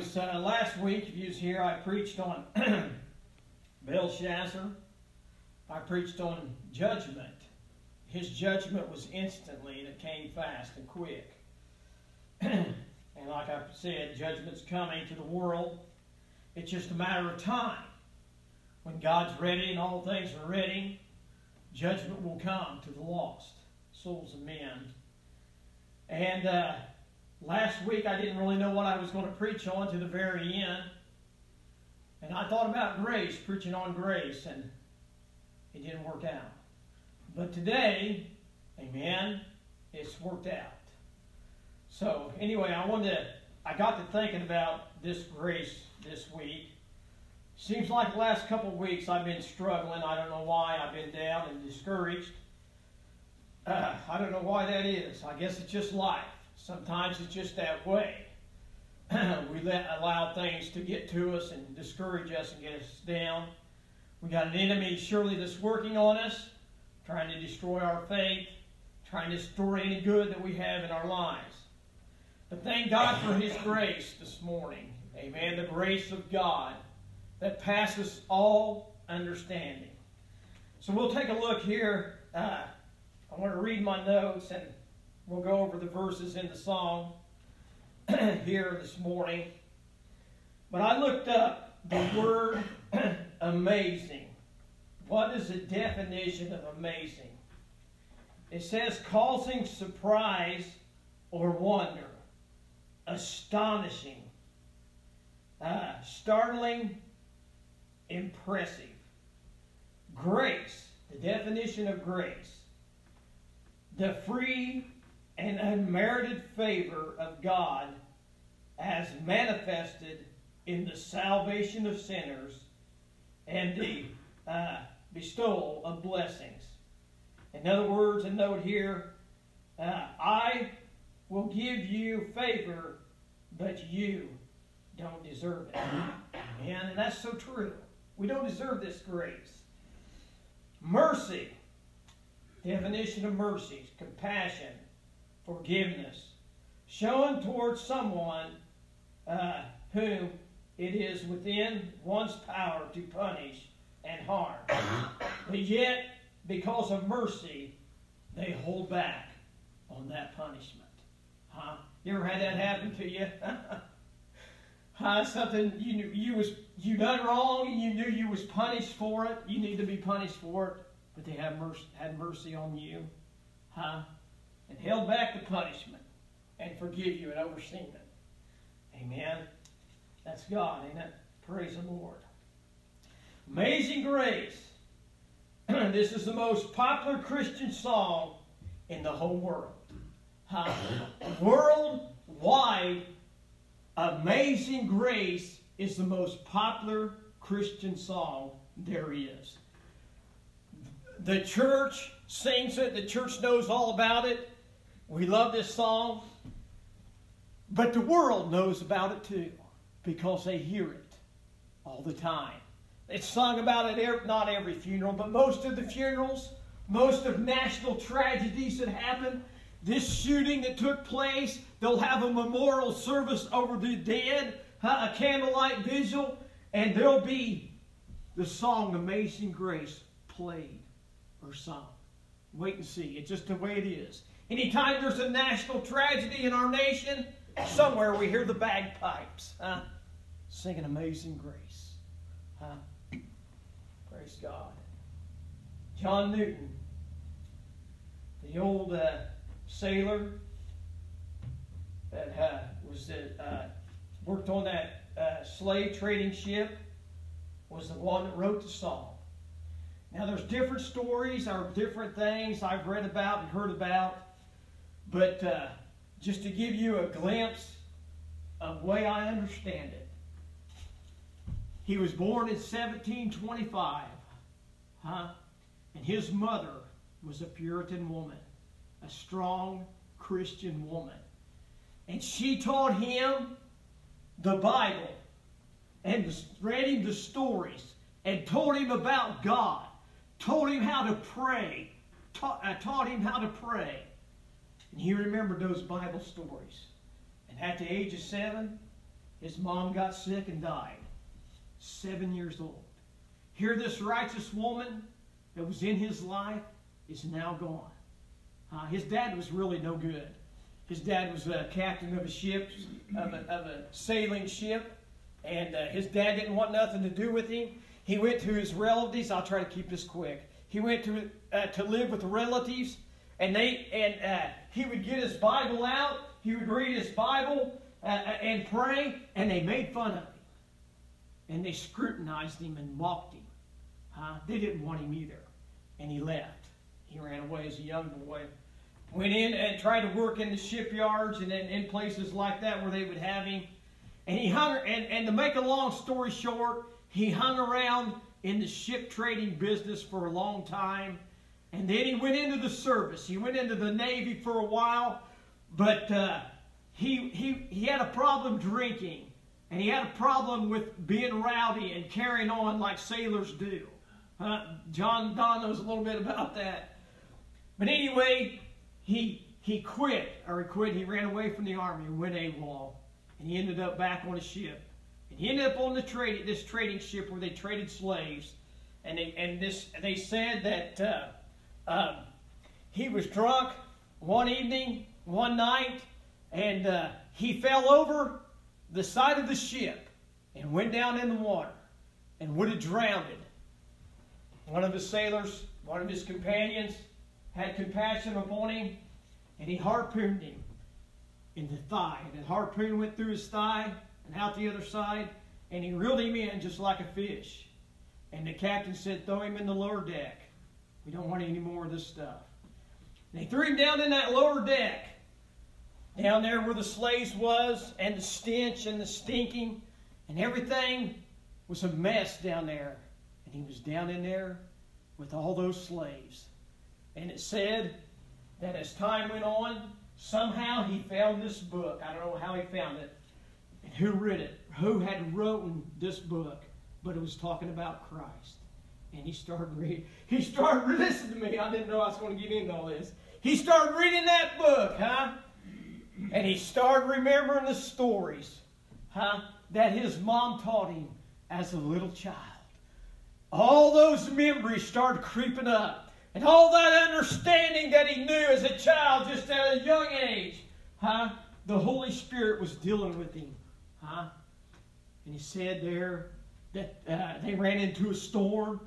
Was uh, last week, if you was here, I preached on Belshazzar. I preached on judgment. His judgment was instantly, and it came fast and quick. and like I said, judgment's coming to the world. It's just a matter of time. When God's ready and all things are ready, judgment will come to the lost souls of men. And uh, last week I didn't really know what I was going to preach on to the very end. And I thought about grace, preaching on grace, and it didn't work out. But today, amen, it's worked out. So anyway, I wanted to, I got to thinking about this grace this week. Seems like the last couple of weeks I've been struggling. I don't know why. I've been down and discouraged. Uh, I don't know why that is. I guess it's just life. Sometimes it's just that way. we let allow things to get to us and discourage us and get us down. We got an enemy surely that's working on us, trying to destroy our faith, trying to destroy any good that we have in our lives. But thank God for His grace this morning. Amen. The grace of God that passes all understanding. So we'll take a look here. Uh, I want to read my notes and we'll go over the verses in the song here this morning. But I looked up the word amazing. What is the definition of amazing? It says causing surprise or wonder, astonishing, uh, startling, impressive. Grace, the definition of grace, the free and unmerited favor of God as manifested in the salvation of sinners and the uh, bestowal of blessings. In other words, a note here uh, I will give you favor, but you don't deserve it. And that's so true. We don't deserve this grace. Mercy. Definition of mercy compassion, forgiveness, shown towards someone uh, whom it is within one's power to punish and harm. but yet, because of mercy, they hold back on that punishment. Huh? You ever had that happen to you? huh? Something you knew you was you done wrong and you knew you was punished for it. You need to be punished for it, but they have mercy, had mercy on you, huh? And held back the punishment and forgive you and overseen it. Amen. That's God, ain't it? Praise the Lord. Amazing Grace. this is the most popular Christian song in the whole world. Huh? Worldwide, Amazing Grace is the most popular Christian song there is. The church sings it, the church knows all about it. We love this song. But the world knows about it too because they hear it all the time. It's sung about at not every funeral, but most of the funerals, most of national tragedies that happen. This shooting that took place, they'll have a memorial service over the dead, a candlelight vigil, and there'll be the song Amazing Grace played or sung. Wait and see. It's just the way it is. Anytime there's a national tragedy in our nation, somewhere we hear the bagpipes huh? singing Amazing Grace. Huh? Praise God. John Newton, the old uh, sailor that uh, was uh, worked on that uh, slave trading ship, was the one that wrote the song. Now, there's different stories or different things I've read about and heard about, but uh, just to give you a glimpse, of way I understand it, he was born in 1725, huh? And his mother was a Puritan woman, a strong Christian woman. And she taught him the Bible and read him the stories and told him about God, told him how to pray, uh, taught him how to pray. And he remembered those Bible stories. And at the age of seven, his mom got sick and died. Seven years old. Here, this righteous woman that was in his life is now gone. Uh, his dad was really no good. His dad was a captain of a ship, of a, of a sailing ship, and uh, his dad didn't want nothing to do with him. He went to his relatives. I'll try to keep this quick. He went to uh, to live with relatives, and they and uh, he would get his Bible out. He would read his Bible uh, uh, and pray, and they made fun of him, and they scrutinized him and mocked him. Huh? They didn't want him either, and he left. He ran away as a young boy. Went in and tried to work in the shipyards and in, in places like that where they would have him. And he hung, and, and to make a long story short, he hung around in the ship trading business for a long time. And then he went into the service. He went into the Navy for a while, but uh, he, he, he had a problem drinking. And he had a problem with being rowdy and carrying on like sailors do. Uh, John Don knows a little bit about that. But anyway, he, he quit, or he quit, he ran away from the army and went AWOL. And he ended up back on a ship. And he ended up on the trade, this trading ship where they traded slaves. And they, and this, they said that uh, um, he was drunk one evening, one night, and uh, he fell over the side of the ship and went down in the water and would have drowned. One of the sailors, one of his companions, had compassion upon him, and he harpooned him in the thigh. And the harpoon went through his thigh and out the other side, and he reeled him in just like a fish. And the captain said, Throw him in the lower deck. We don't want any more of this stuff. And they threw him down in that lower deck, down there where the slaves was, and the stench and the stinking, and everything was a mess down there. And he was down in there with all those slaves. And it said that as time went on, somehow he found this book. I don't know how he found it. And who read it? Who had written this book? But it was talking about Christ. And he started reading. He started listening to me. I didn't know I was going to get into all this. He started reading that book, huh? And he started remembering the stories, huh? That his mom taught him as a little child. All those memories started creeping up. And all that understanding that he knew as a child, just at a young age, huh? The Holy Spirit was dealing with him, huh? And he said there that uh, they ran into a storm,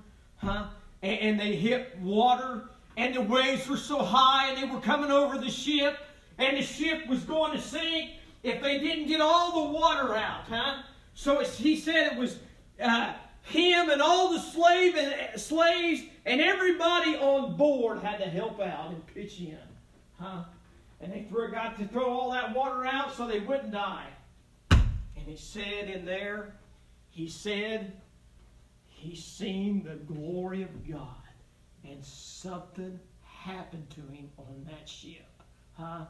huh? And, and they hit water, and the waves were so high, and they were coming over the ship, and the ship was going to sink if they didn't get all the water out, huh? So he said it was uh, him and all the slave and, slaves and everybody on board had to help out and pitch in. Huh? And they got to throw all that water out so they wouldn't die. And he said in there, he said, he seen the glory of God. And something happened to him on that ship. Huh?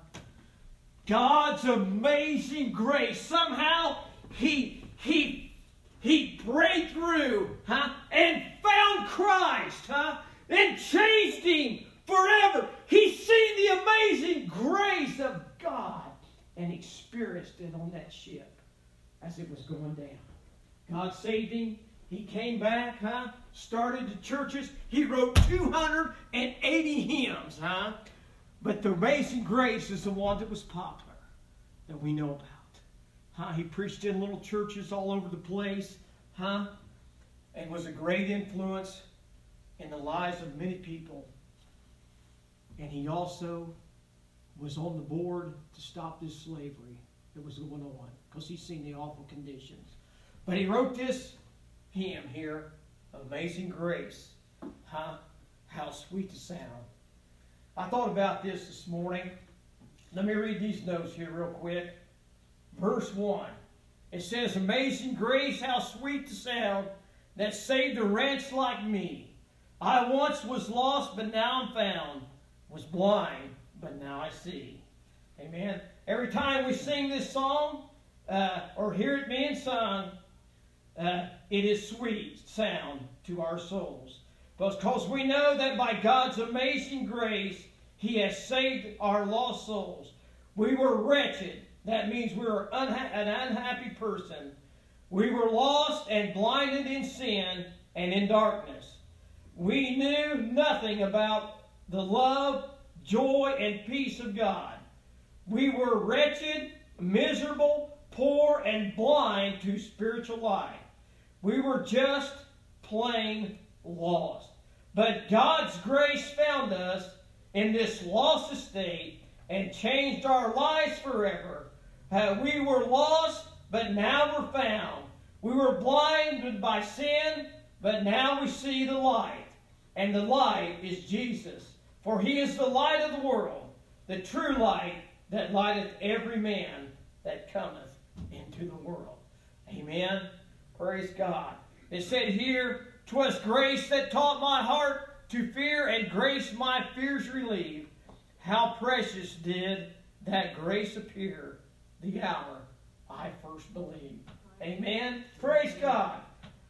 God's amazing grace. Somehow he he he prayed through, huh? And found Christ, huh? And changed him forever. He seen the amazing grace of God and experienced it on that ship as it was going down. God saved him. He came back, huh? Started the churches. He wrote 280 hymns, huh? But the amazing grace is the one that was popular that we know about. Huh? He preached in little churches all over the place. Huh? And was a great influence in the lives of many people. And he also was on the board to stop this slavery that was going on because he's seen the awful conditions. But he wrote this hymn here, Amazing Grace. Huh? How sweet the sound. I thought about this this morning. Let me read these notes here real quick. Verse 1 It says, Amazing grace, how sweet the sound that saved a wretch like me. I once was lost, but now I'm found, was blind, but now I see. Amen. Every time we sing this song uh, or hear it being sung, uh, it is sweet sound to our souls. Because we know that by God's amazing grace, He has saved our lost souls. We were wretched. That means we were unha- an unhappy person. We were lost and blinded in sin and in darkness. We knew nothing about the love, joy, and peace of God. We were wretched, miserable, poor, and blind to spiritual life. We were just plain lost. But God's grace found us in this lost estate and changed our lives forever. Uh, we were lost, but now we're found. We were blinded by sin, but now we see the light. And the light is Jesus. For he is the light of the world, the true light that lighteth every man that cometh into the world. Amen. Praise God. It said here, "'Twas grace that taught my heart to fear, and grace my fears relieved. How precious did that grace appear the hour I first believed. Amen. Praise God.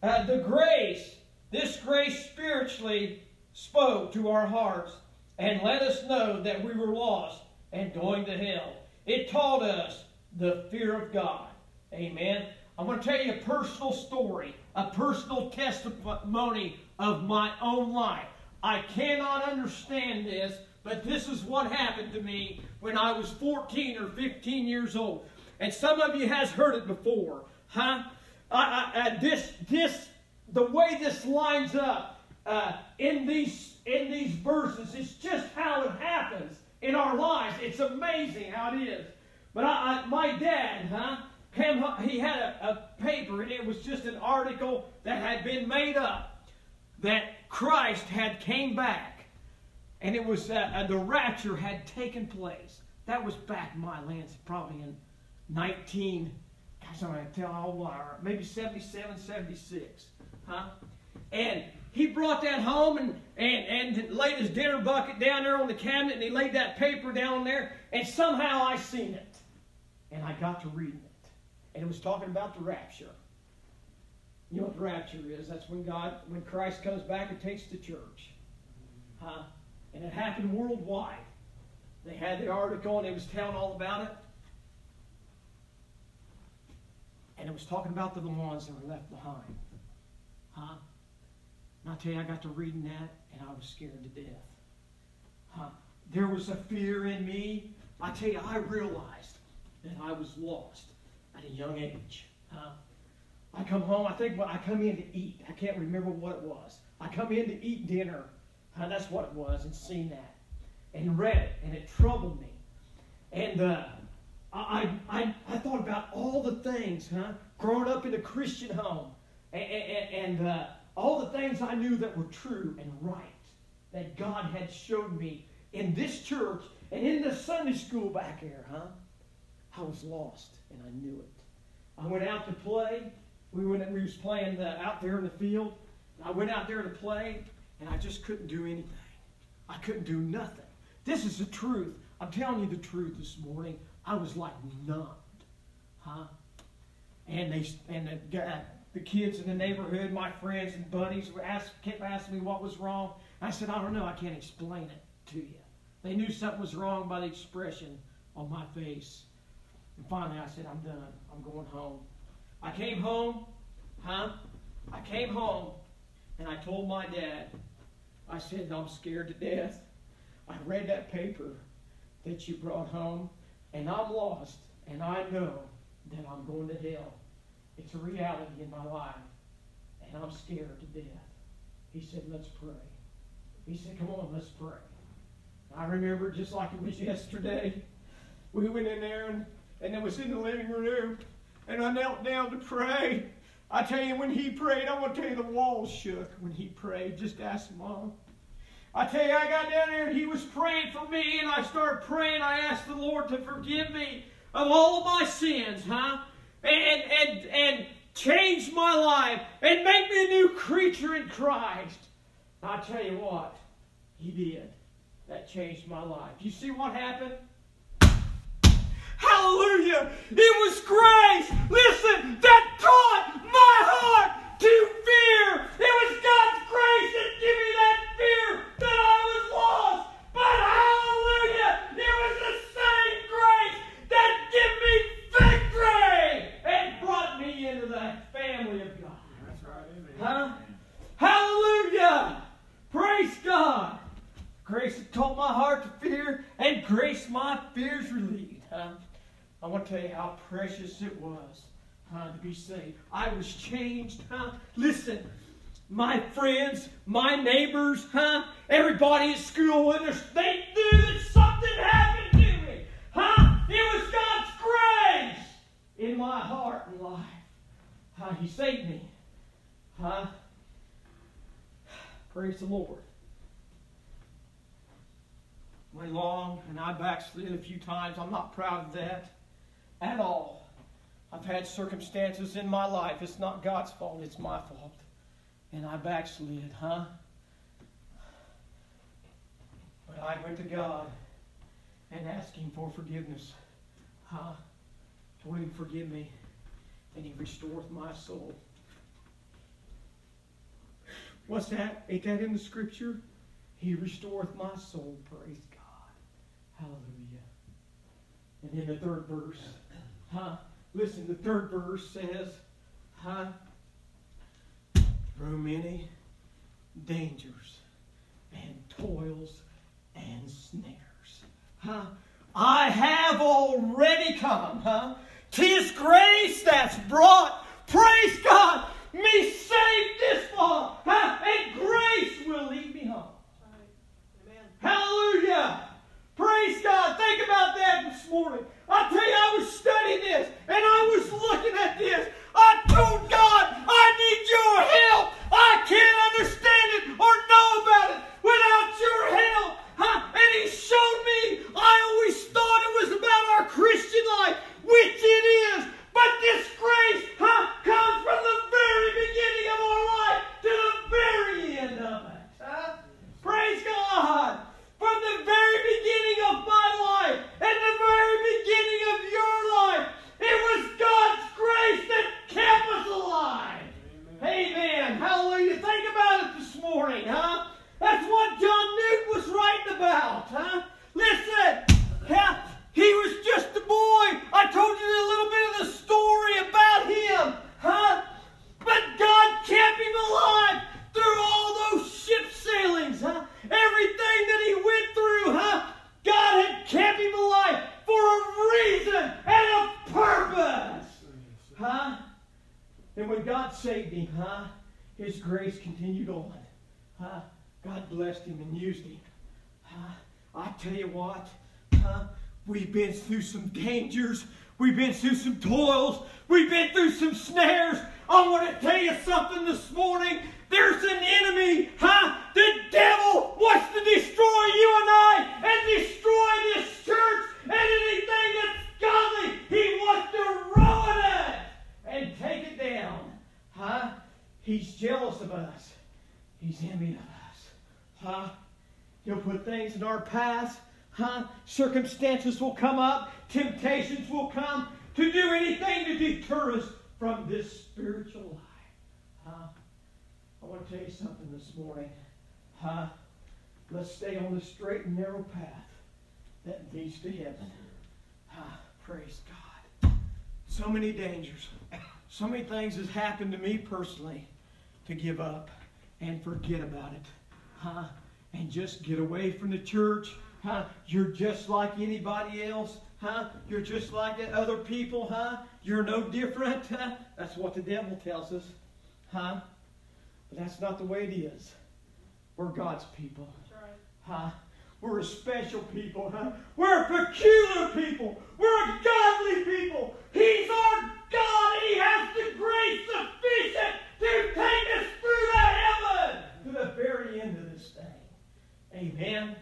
Uh, the grace, this grace spiritually spoke to our hearts and let us know that we were lost and going to hell. It taught us the fear of God. Amen. I'm going to tell you a personal story, a personal testimony of my own life. I cannot understand this, but this is what happened to me when I was 14 or 15 years old. And some of you has heard it before, huh? I, I, uh, this, this, the way this lines up uh, in these in these verses, it's just how it happens in our lives. It's amazing how it is. But I, I, my dad, huh? He had a, a paper, and it was just an article that had been made up that Christ had came back, and it was uh, uh, the rapture had taken place. That was back in my lands, probably in 19, gosh, I'm to tell how maybe 77, 76, huh? And he brought that home and, and, and laid his dinner bucket down there on the cabinet and he laid that paper down there and somehow I seen it. And I got to it. And it was talking about the rapture. You know what the rapture is? That's when God, when Christ comes back and takes the church. Huh? And it happened worldwide. They had the article and it was telling all about it. And it was talking about the ones that were left behind. Huh? And I tell you, I got to reading that and I was scared to death. Huh? There was a fear in me. I tell you, I realized that I was lost at a young age. Huh? I come home, I think well, I come in to eat. I can't remember what it was. I come in to eat dinner. That's what it was, and seen that. And read it, and it troubled me. And uh, I, I, I thought about all the things, huh? Growing up in a Christian home. And, and, and uh, all the things I knew that were true and right that God had showed me in this church and in the Sunday school back here, huh? I was lost and I knew it. I went out to play. We went. We was playing the, out there in the field. I went out there to play, and I just couldn't do anything. I couldn't do nothing. This is the truth. I'm telling you the truth this morning. I was like numbed, huh? And they and the the kids in the neighborhood, my friends and buddies, were ask, kept asking me what was wrong. I said, I don't know. I can't explain it to you. They knew something was wrong by the expression on my face. And finally, I said, I'm done. I'm going home. I came home, huh? I came home, and I told my dad, I said, I'm scared to death. I read that paper that you brought home, and I'm lost, and I know that I'm going to hell. It's a reality in my life, and I'm scared to death. He said, Let's pray. He said, Come on, let's pray. I remember just like it was yesterday. We went in there and, and it was in the living room, and I knelt down to pray. I tell you, when he prayed, I want to tell you the walls shook when he prayed. Just ask mom. I tell you, I got down there and he was praying for me, and I started praying. I asked the Lord to forgive me of all of my sins, huh? and, and, and change my life and make me a new creature in Christ. I tell you what, He did. That changed my life. You see what happened? Hallelujah! It was grace! Listen, that taught my heart to fear! It was God's grace that gave me that fear that I was lost! But hallelujah! It was the same grace that gave me victory and brought me into the family of God. That's right. Amen. Huh? Hallelujah! Praise God! Grace that taught my heart to fear, and grace my fears relieved. Huh? I want to tell you how precious it was to be saved. I was changed. Huh? Listen, my friends, my neighbors, huh? Everybody at school, when they knew that something happened to me. Huh? It was God's grace in my heart and life. Huh? He saved me. Huh? Praise the Lord. Went long and I backslid a few times. I'm not proud of that at all. I've had circumstances in my life. It's not God's fault, it's my fault. And I backslid, huh? But I went to God and asked Him for forgiveness. Huh? Told Him forgive me. And He restored my soul. What's that? Ain't that in the scripture? He restoreth my soul. Praise God. Hallelujah. And in the third verse, huh? Listen, the third verse says, huh? Through many dangers and toils and snares, huh? I have already come, huh? Tis grace that's brought, praise God, me saved this far, huh? And grace will lead me home. Hallelujah. Praise God. Think about that this morning. I tell you, I was studying this and I was looking at this. I told God, I need your help. I can't understand it or know about it without your help. Huh? And He showed me. I always thought it was about our Christian life, which it is. But this grace huh, comes from the very beginning of our life to the very end of it. Huh? Praise God. From the very beginning of my life and the very beginning of your life, it was God's grace that kept us alive. Amen. Hallelujah. Think about it this morning, huh? That's what John Newton was writing about, huh? Listen, yeah, he was just a boy. I told you a little bit of the story about him, huh? But God kept him alive through all those ship sailings, huh? Everything that he went through, huh? God had kept him alive for a reason and a purpose, huh? And when God saved him, huh? His grace continued on, huh? God blessed him and used him, huh? I tell you what, huh? We've been through some dangers. We've been through some toils. We've been through some snares. I want to tell you something this morning. There's an enemy, huh? The devil wants to destroy you and I and destroy this church and anything that's godly. He wants to ruin it and take it down, huh? He's jealous of us. He's envious of us, huh? He'll put things in our path, huh? Circumstances will come up, temptations will come to do anything to deter us from this spiritual life, huh? I want to tell you something this morning, huh? Let's stay on the straight and narrow path that leads to heaven. Huh? Praise God. So many dangers, so many things has happened to me personally to give up and forget about it, huh? And just get away from the church, huh? You're just like anybody else, huh? You're just like other people, huh? You're no different, huh? That's what the devil tells us, huh? But that's not the way it is. We're God's people, huh? We're a special people, huh? We're a peculiar people. We're a godly people. He's our God, and He has the grace sufficient to take us through the heaven to the very end of this thing. Amen.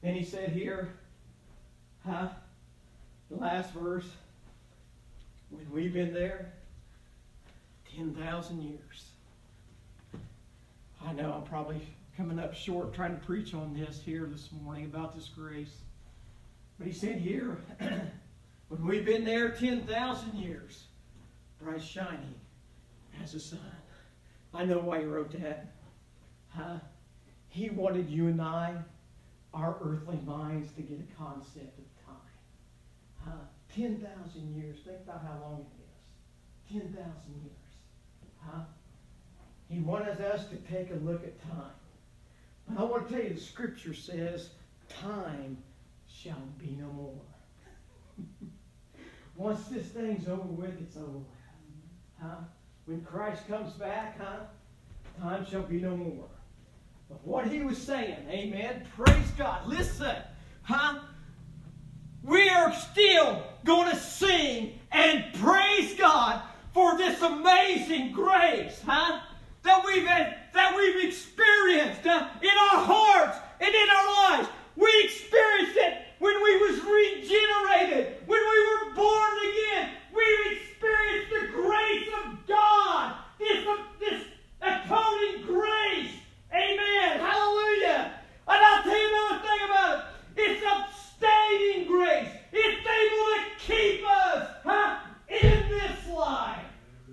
Then he said here, huh? The last verse. When we've been there? 10,000 years. I know I'm probably coming up short trying to preach on this here this morning about this grace. But he said here, when we've been there 10,000 years, bright shining as a sun. I know why he wrote that. Huh? He wanted you and I, our earthly minds, to get a concept of time. Huh? 10,000 years. Think about how long it is. 10,000 years. Huh? He wanted us to take a look at time. But I want to tell you, the scripture says, time shall be no more. Once this thing's over with, it's over with. Huh? When Christ comes back, huh? Time shall be no more. But what he was saying, amen, praise God. Listen, huh? We are still going to sing and praise God for this amazing grace, huh? That we've that we've experienced uh, in our hearts and in our lives. We experienced it when we was regenerated, when we were born again. We've experienced the grace of God, this, this atoning grace. Amen. Hallelujah. And I'll tell you another thing about it. It's abstaining grace. It's able to keep us huh, in this life.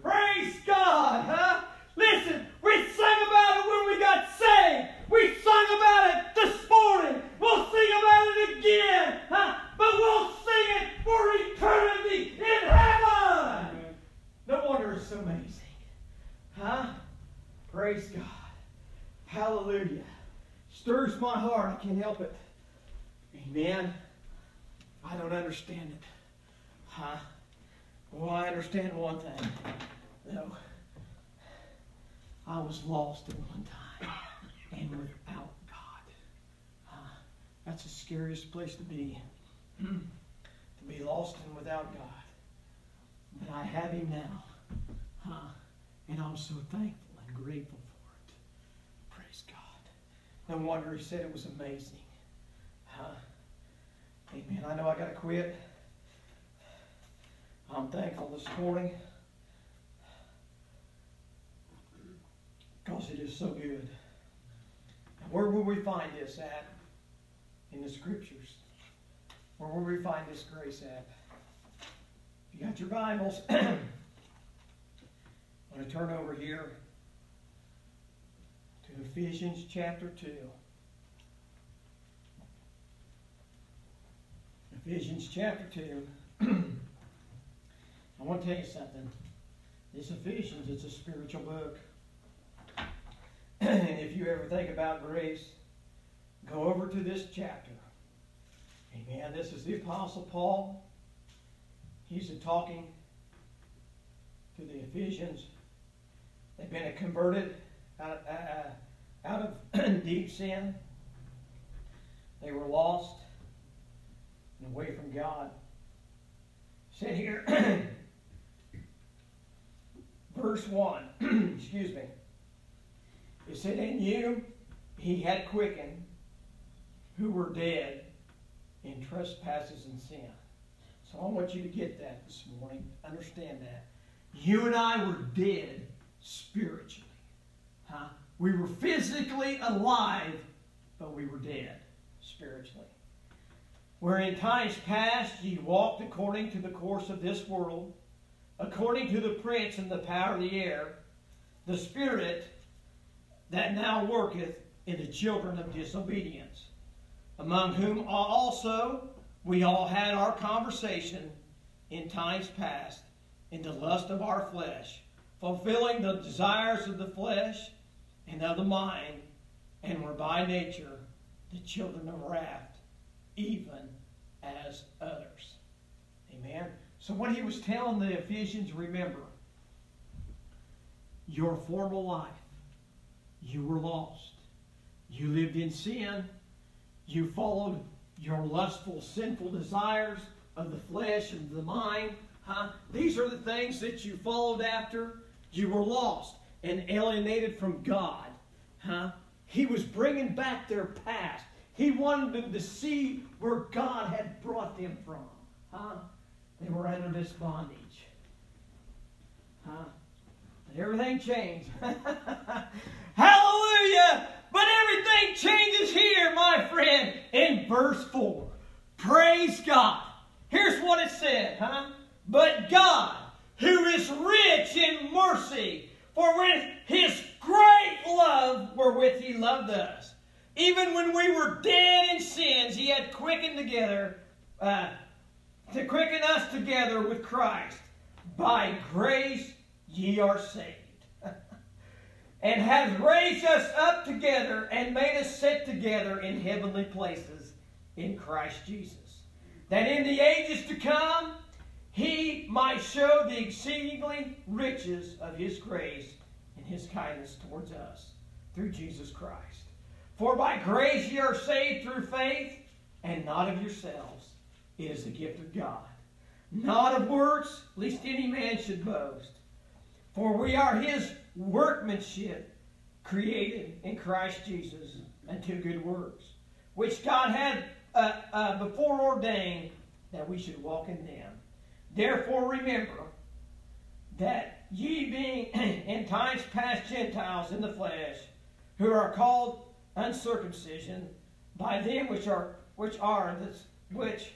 Praise God. Huh? Listen, we sang about it when we got saved. We sung about it this morning. We'll sing about it again. Huh? But we'll sing it for eternity in heaven. No wonder it's so amazing. Huh? Praise God. Hallelujah. Stirs my heart. I can't help it. Amen. I don't understand it. Huh? Well, I understand one thing. No. I was lost at one time and without God. Uh, that's the scariest place to be. to be lost and without God. But I have Him now. And I'm so thankful and grateful for it. Praise God. No wonder He said it was amazing. Amen. I know I got to quit. I'm thankful this morning. Because it is so good. Where will we find this at? In the scriptures. Where will we find this grace at? If you got your Bibles, I'm going to turn over here to Ephesians chapter 2. Ephesians chapter 2. I want to tell you something. This Ephesians, it's a spiritual book. And if you ever think about grace, go over to this chapter. Amen. This is the Apostle Paul. He's talking to the Ephesians. They've been converted out, uh, out of deep sin. They were lost and away from God. Sit here, verse 1. Excuse me. It said, In you he had quickened who were dead in trespasses and sin. So I want you to get that this morning. Understand that. You and I were dead spiritually. Huh? We were physically alive, but we were dead spiritually. Where in times past ye walked according to the course of this world, according to the prince and the power of the air, the spirit that now worketh in the children of disobedience, among whom also we all had our conversation in times past in the lust of our flesh, fulfilling the desires of the flesh and of the mind, and were by nature the children of wrath, even as others. Amen. So, what he was telling the Ephesians, remember, your former life you were lost. You lived in sin. You followed your lustful, sinful desires of the flesh and the mind. Huh? These are the things that you followed after. You were lost and alienated from God. Huh? He was bringing back their past. He wanted them to see where God had brought them from. Huh? They were under this bondage. Everything changed. Hallelujah! But everything changes here, my friend, in verse 4. Praise God. Here's what it said, huh? But God, who is rich in mercy, for with his great love wherewith he loved us, even when we were dead in sins, he had quickened together, uh, to quicken us together with Christ. By grace ye are saved. and hath raised us up together and made us sit together in heavenly places in Christ Jesus. That in the ages to come he might show the exceedingly riches of his grace and his kindness towards us through Jesus Christ. For by grace ye are saved through faith, and not of yourselves. It is the gift of God. Not of works, lest any man should boast. For we are his workmanship, created in Christ Jesus unto good works, which God had uh, uh, before ordained that we should walk in them. Therefore remember that ye being in times past Gentiles in the flesh, who are called uncircumcision by them which are which are this which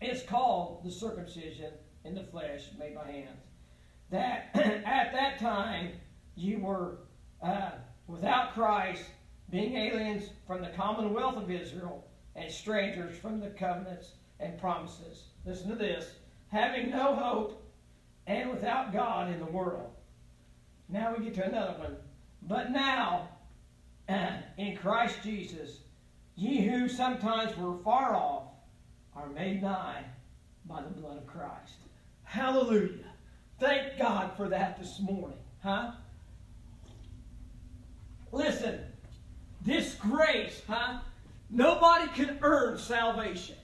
is called the circumcision in the flesh made by hands. That at that time you were uh, without Christ, being aliens from the commonwealth of Israel and strangers from the covenants and promises. Listen to this having no hope and without God in the world. Now we get to another one. But now, in Christ Jesus, ye who sometimes were far off are made nigh by the blood of Christ. Hallelujah. Thank God for that this morning. Huh? Listen, this grace, huh? Nobody can earn salvation.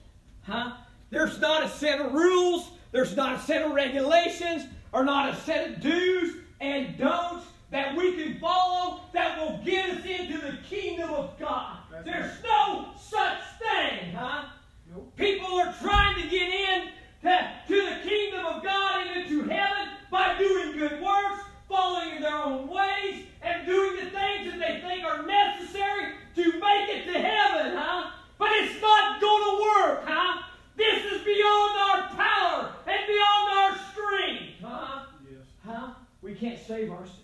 Huh? There's not a set of rules, there's not a set of regulations, or not a set of do's and don'ts that we can follow that will get us into the kingdom of God. There's no such thing, huh? People are trying to get in to, to the kingdom of God and into heaven by doing good works, following in their own ways, and doing the things that they think are necessary to make it to heaven, huh? But it's not going to work, huh? This is beyond our power and beyond our strength, huh? Yes. Huh? We can't save ourselves.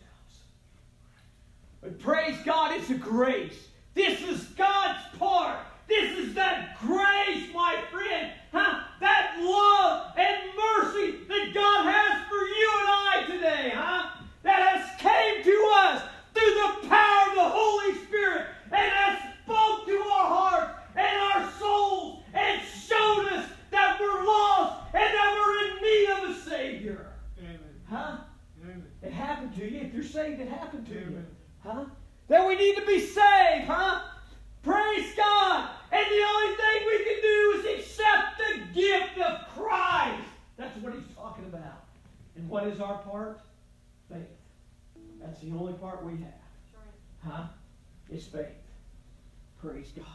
But praise God, it's a grace. This is God's part. This is that grace, my friend, huh? that love and mercy that God has for you and I today, huh? that has came to us through the power of the Holy Spirit and has spoke to our hearts and our souls and showed us that we're lost and that we're in need of a Savior. Amen. Huh? Amen. It happened to you. If you're saved, it happened to Amen. you. Huh? That we need to be saved, huh? Praise God. And the only thing we can do is accept the gift of Christ. That's what he's talking about. And what is our part? Faith. That's the only part we have. Huh? It's faith. Praise God.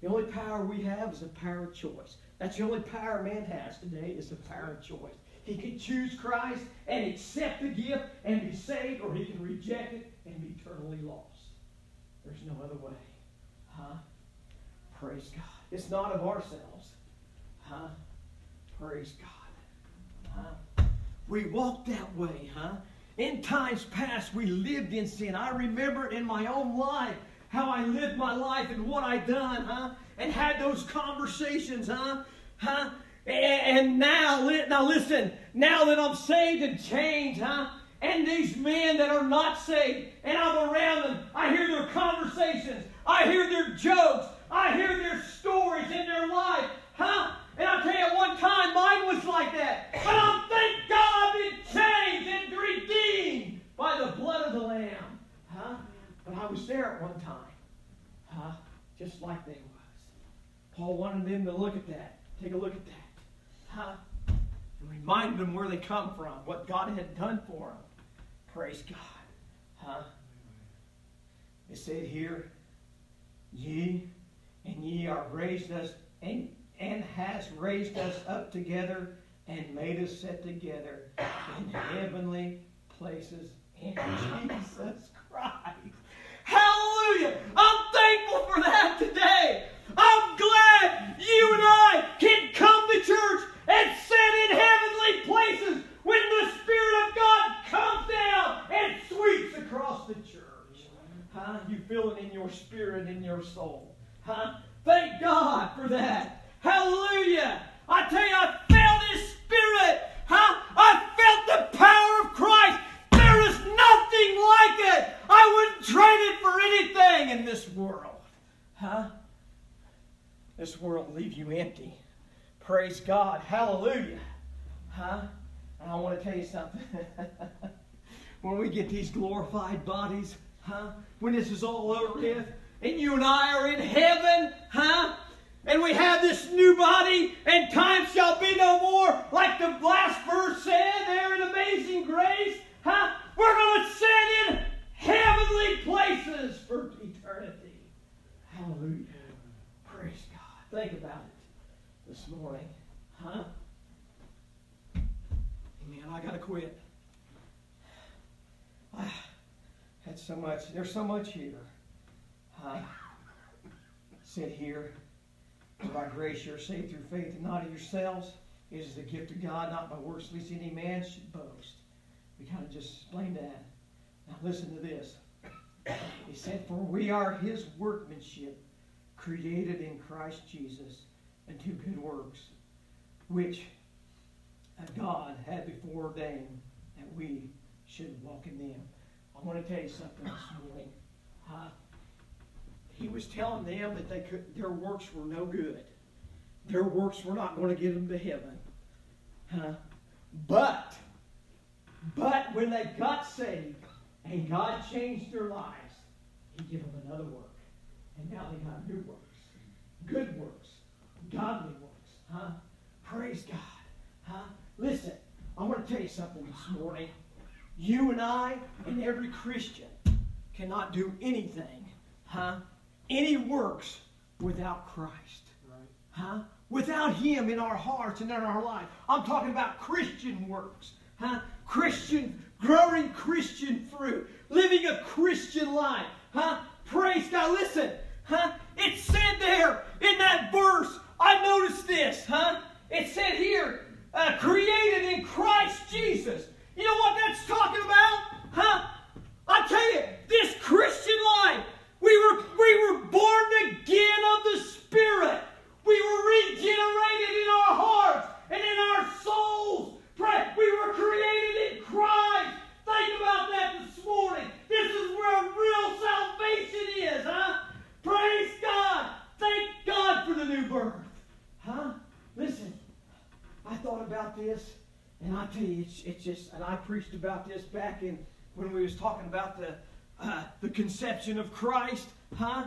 The only power we have is the power of choice. The only power man has today is the power of choice. He can choose Christ and accept the gift and be saved, or he can reject it and be eternally lost. There's no other way. Huh? Praise God. It's not of ourselves. Huh? Praise God. Huh? We walk that way, huh? In times past, we lived in sin. I remember in my own life how I lived my life and what I done, huh? And had those conversations, huh? Huh? And now, now listen, now that I'm saved and changed, huh? And these men that are not saved, and I'm around them, I hear their conversations, I hear their jokes, I hear their stories in their life, huh? And I'll tell you, at one time mine was like that. But I'm thank God I've been changed and redeemed by the blood of the Lamb, huh? But I was there at one time, huh? Just like they was. Paul wanted them to look at that. Take a look at that, huh? And remind them where they come from, what God had done for them. Praise God. Huh? It said here, ye and ye are raised us and, and has raised us up together and made us sit together in heavenly places in mm-hmm. Jesus Christ. Hallelujah! I'm thankful for that today. I'm glad you and I can come to church and sit in heavenly places when the Spirit of God comes down and sweeps across the church. Huh? You feel it in your spirit, in your soul. Huh? Thank God for that. Hallelujah. I tell you, I felt His Spirit. Huh? I felt the power of Christ. There is nothing like it. I wouldn't trade it for anything in this world. Huh? This world will leave you empty. Praise God. Hallelujah. Huh? And I want to tell you something. when we get these glorified bodies, huh? When this is all over with, and you and I are in heaven, huh? And we have this new body, and time shall be no more, like the last verse said there in Amazing Grace, huh? We're going to sit in heavenly places for eternity. Hallelujah. Praise God. Think about it this morning, huh? Amen. I got to quit. I so much. There's so much here. Huh? Sit here. By grace you're saved through faith and not of yourselves. It is the gift of God, not by works, lest any man should boast. We kind of just explained that. Now listen to this. He said, For we are his workmanship, created in Christ Jesus unto good works, which God had before ordained that we should walk in them. I want to tell you something this morning. Uh, he was telling them that they could, their works were no good. Their works were not going to get them to heaven. Huh? But, but when they got saved and God changed their lives, He gave them another work. And now they got new works, good works, godly works. Huh? Praise God. Huh? Listen, I want to tell you something this morning. You and I and every Christian cannot do anything, huh? Any works without Christ. Right. Huh? Without Him in our hearts and in our life. I'm talking about Christian works. Huh? Christian, growing Christian fruit. Living a Christian life. Huh? Praise God. Listen. Huh? It said there in that verse, I noticed this, huh? It said here, uh, created in Christ Jesus. You know what that's talking about? Huh? I tell you, this Christian life, we were, we were born again of the Spirit. We were regenerated in our hearts and in our souls. Pray, we were created in Christ. Think about that this morning. This is where real salvation is, huh? Praise God. Thank God for the new birth. Huh? Listen, I thought about this, and I tell you, it's, it's just, and I preached about this back in when we was talking about the uh, the conception of Christ, huh?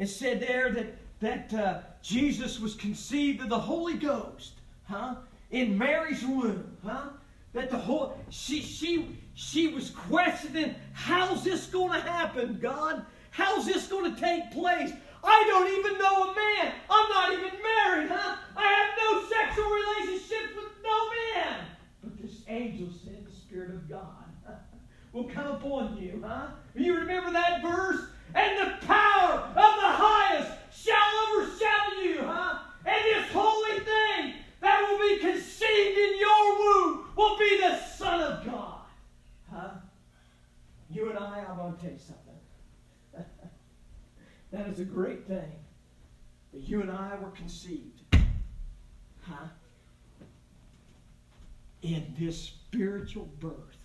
It said there that that uh, Jesus was conceived of the Holy Ghost, huh? In Mary's womb, huh? That the whole she she she was questioning, how's this going to happen, God? How's this going to take place? I don't even know a man. I'm not even married, huh? I have no sexual relationships with no man. But this angel said, the Spirit of God will come upon you, huh? You remember that verse? And the power of the highest shall overshadow you, huh? And this holy thing that will be conceived in your womb will be the Son of God. Huh? You and I, I'm going to tell you something. that is a great thing. That you and I were conceived. Huh? In this spiritual birth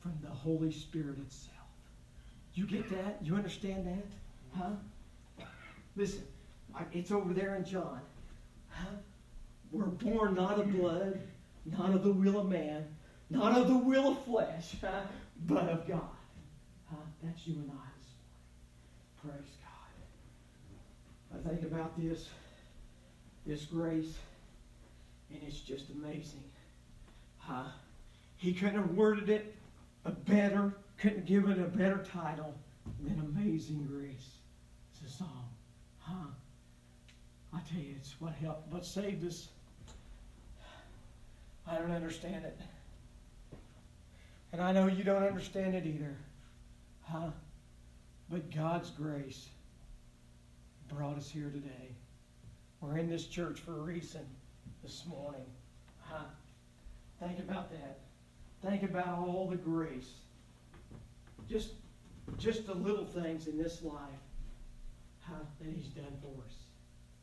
from the Holy Spirit itself. You get that? You understand that? Huh? Listen, it's over there in John. Huh? We're born not of blood, not of the will of man, not of the will of flesh, huh? but of God. Huh? That's you and I this morning. Praise God. I think about this, this grace, and it's just amazing. Huh? He couldn't have worded it a better, couldn't give it a better title than Amazing Grace. It's a song. Huh? I tell you, it's what helped, what saved us. I don't understand it. And I know you don't understand it either. Huh? But God's grace brought us here today. We're in this church for a reason this morning. Huh? Think about that. Think about all the grace. Just, just the little things in this life huh, that He's done for us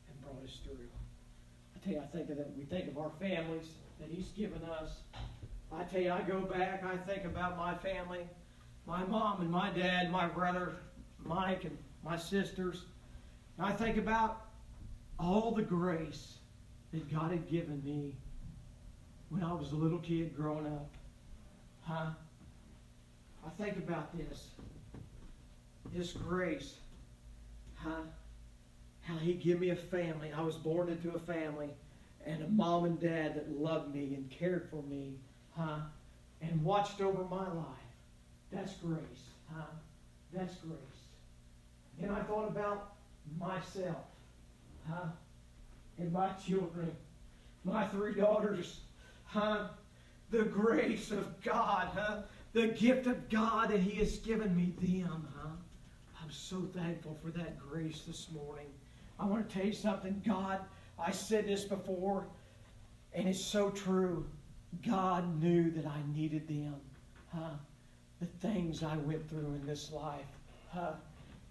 and brought us through. I tell you, I think of that. We think of our families that He's given us. I tell you, I go back. I think about my family, my mom and my dad, my brother Mike and my sisters. And I think about all the grace that God had given me when I was a little kid growing up. Huh? I think about this. This grace. Huh? How he gave me a family. I was born into a family and a mom and dad that loved me and cared for me. Huh? And watched over my life. That's grace. Huh? That's grace. Then I thought about myself. Huh? And my children. My three daughters huh? The grace of God, huh? The gift of God that He has given me them, huh? I'm so thankful for that grace this morning. I want to tell you something. God, I said this before, and it's so true. God knew that I needed them, huh? The things I went through in this life, huh?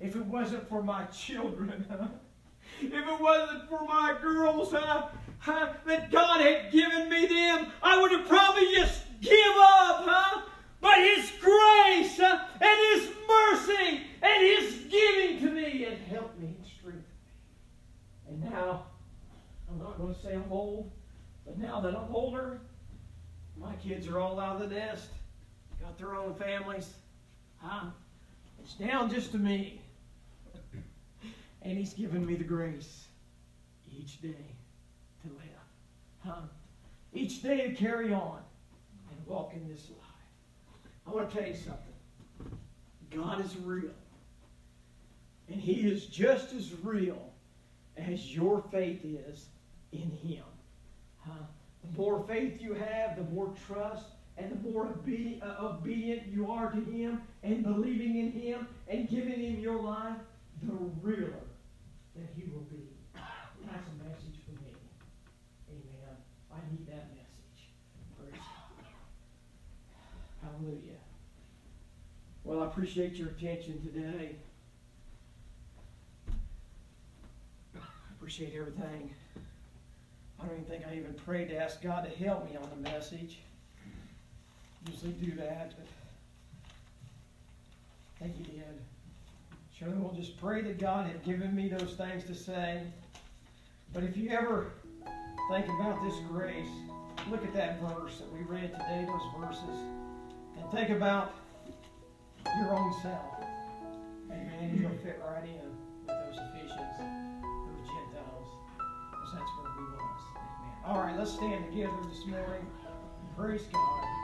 If it wasn't for my children, huh? If it wasn't for my girls, huh? huh, that God had given me them, I would have probably just give up, huh? But His grace uh, and His mercy and His giving to me and helped me and strengthened me. And now, I'm not going to say I'm old, but now that I'm older, my kids are all out of the nest, got their own families. It's down just to me. And He's given me the grace each day to live. Huh? Each day to carry on and walk in this life. I want to tell you something. God is real. And He is just as real as your faith is in Him. The more faith you have, the more trust and the more obe- uh, obedient you are to Him and believing in Him and giving Him your life, the realer that He will be. That's a message for me. Amen. I need that message. Praise God. Hallelujah. Well, I appreciate your attention today. I appreciate everything. I don't even think I even prayed to ask God to help me on the message. Usually do that, but I think He did. Sure, we'll just pray that God had given me those things to say. But if you ever think about this grace, look at that verse that we read today, those verses, and think about your own self. Amen. You'll fit right in with those Ephesians, those Gentiles, because that's where we was. Amen. All right, let's stand together this morning. Praise God.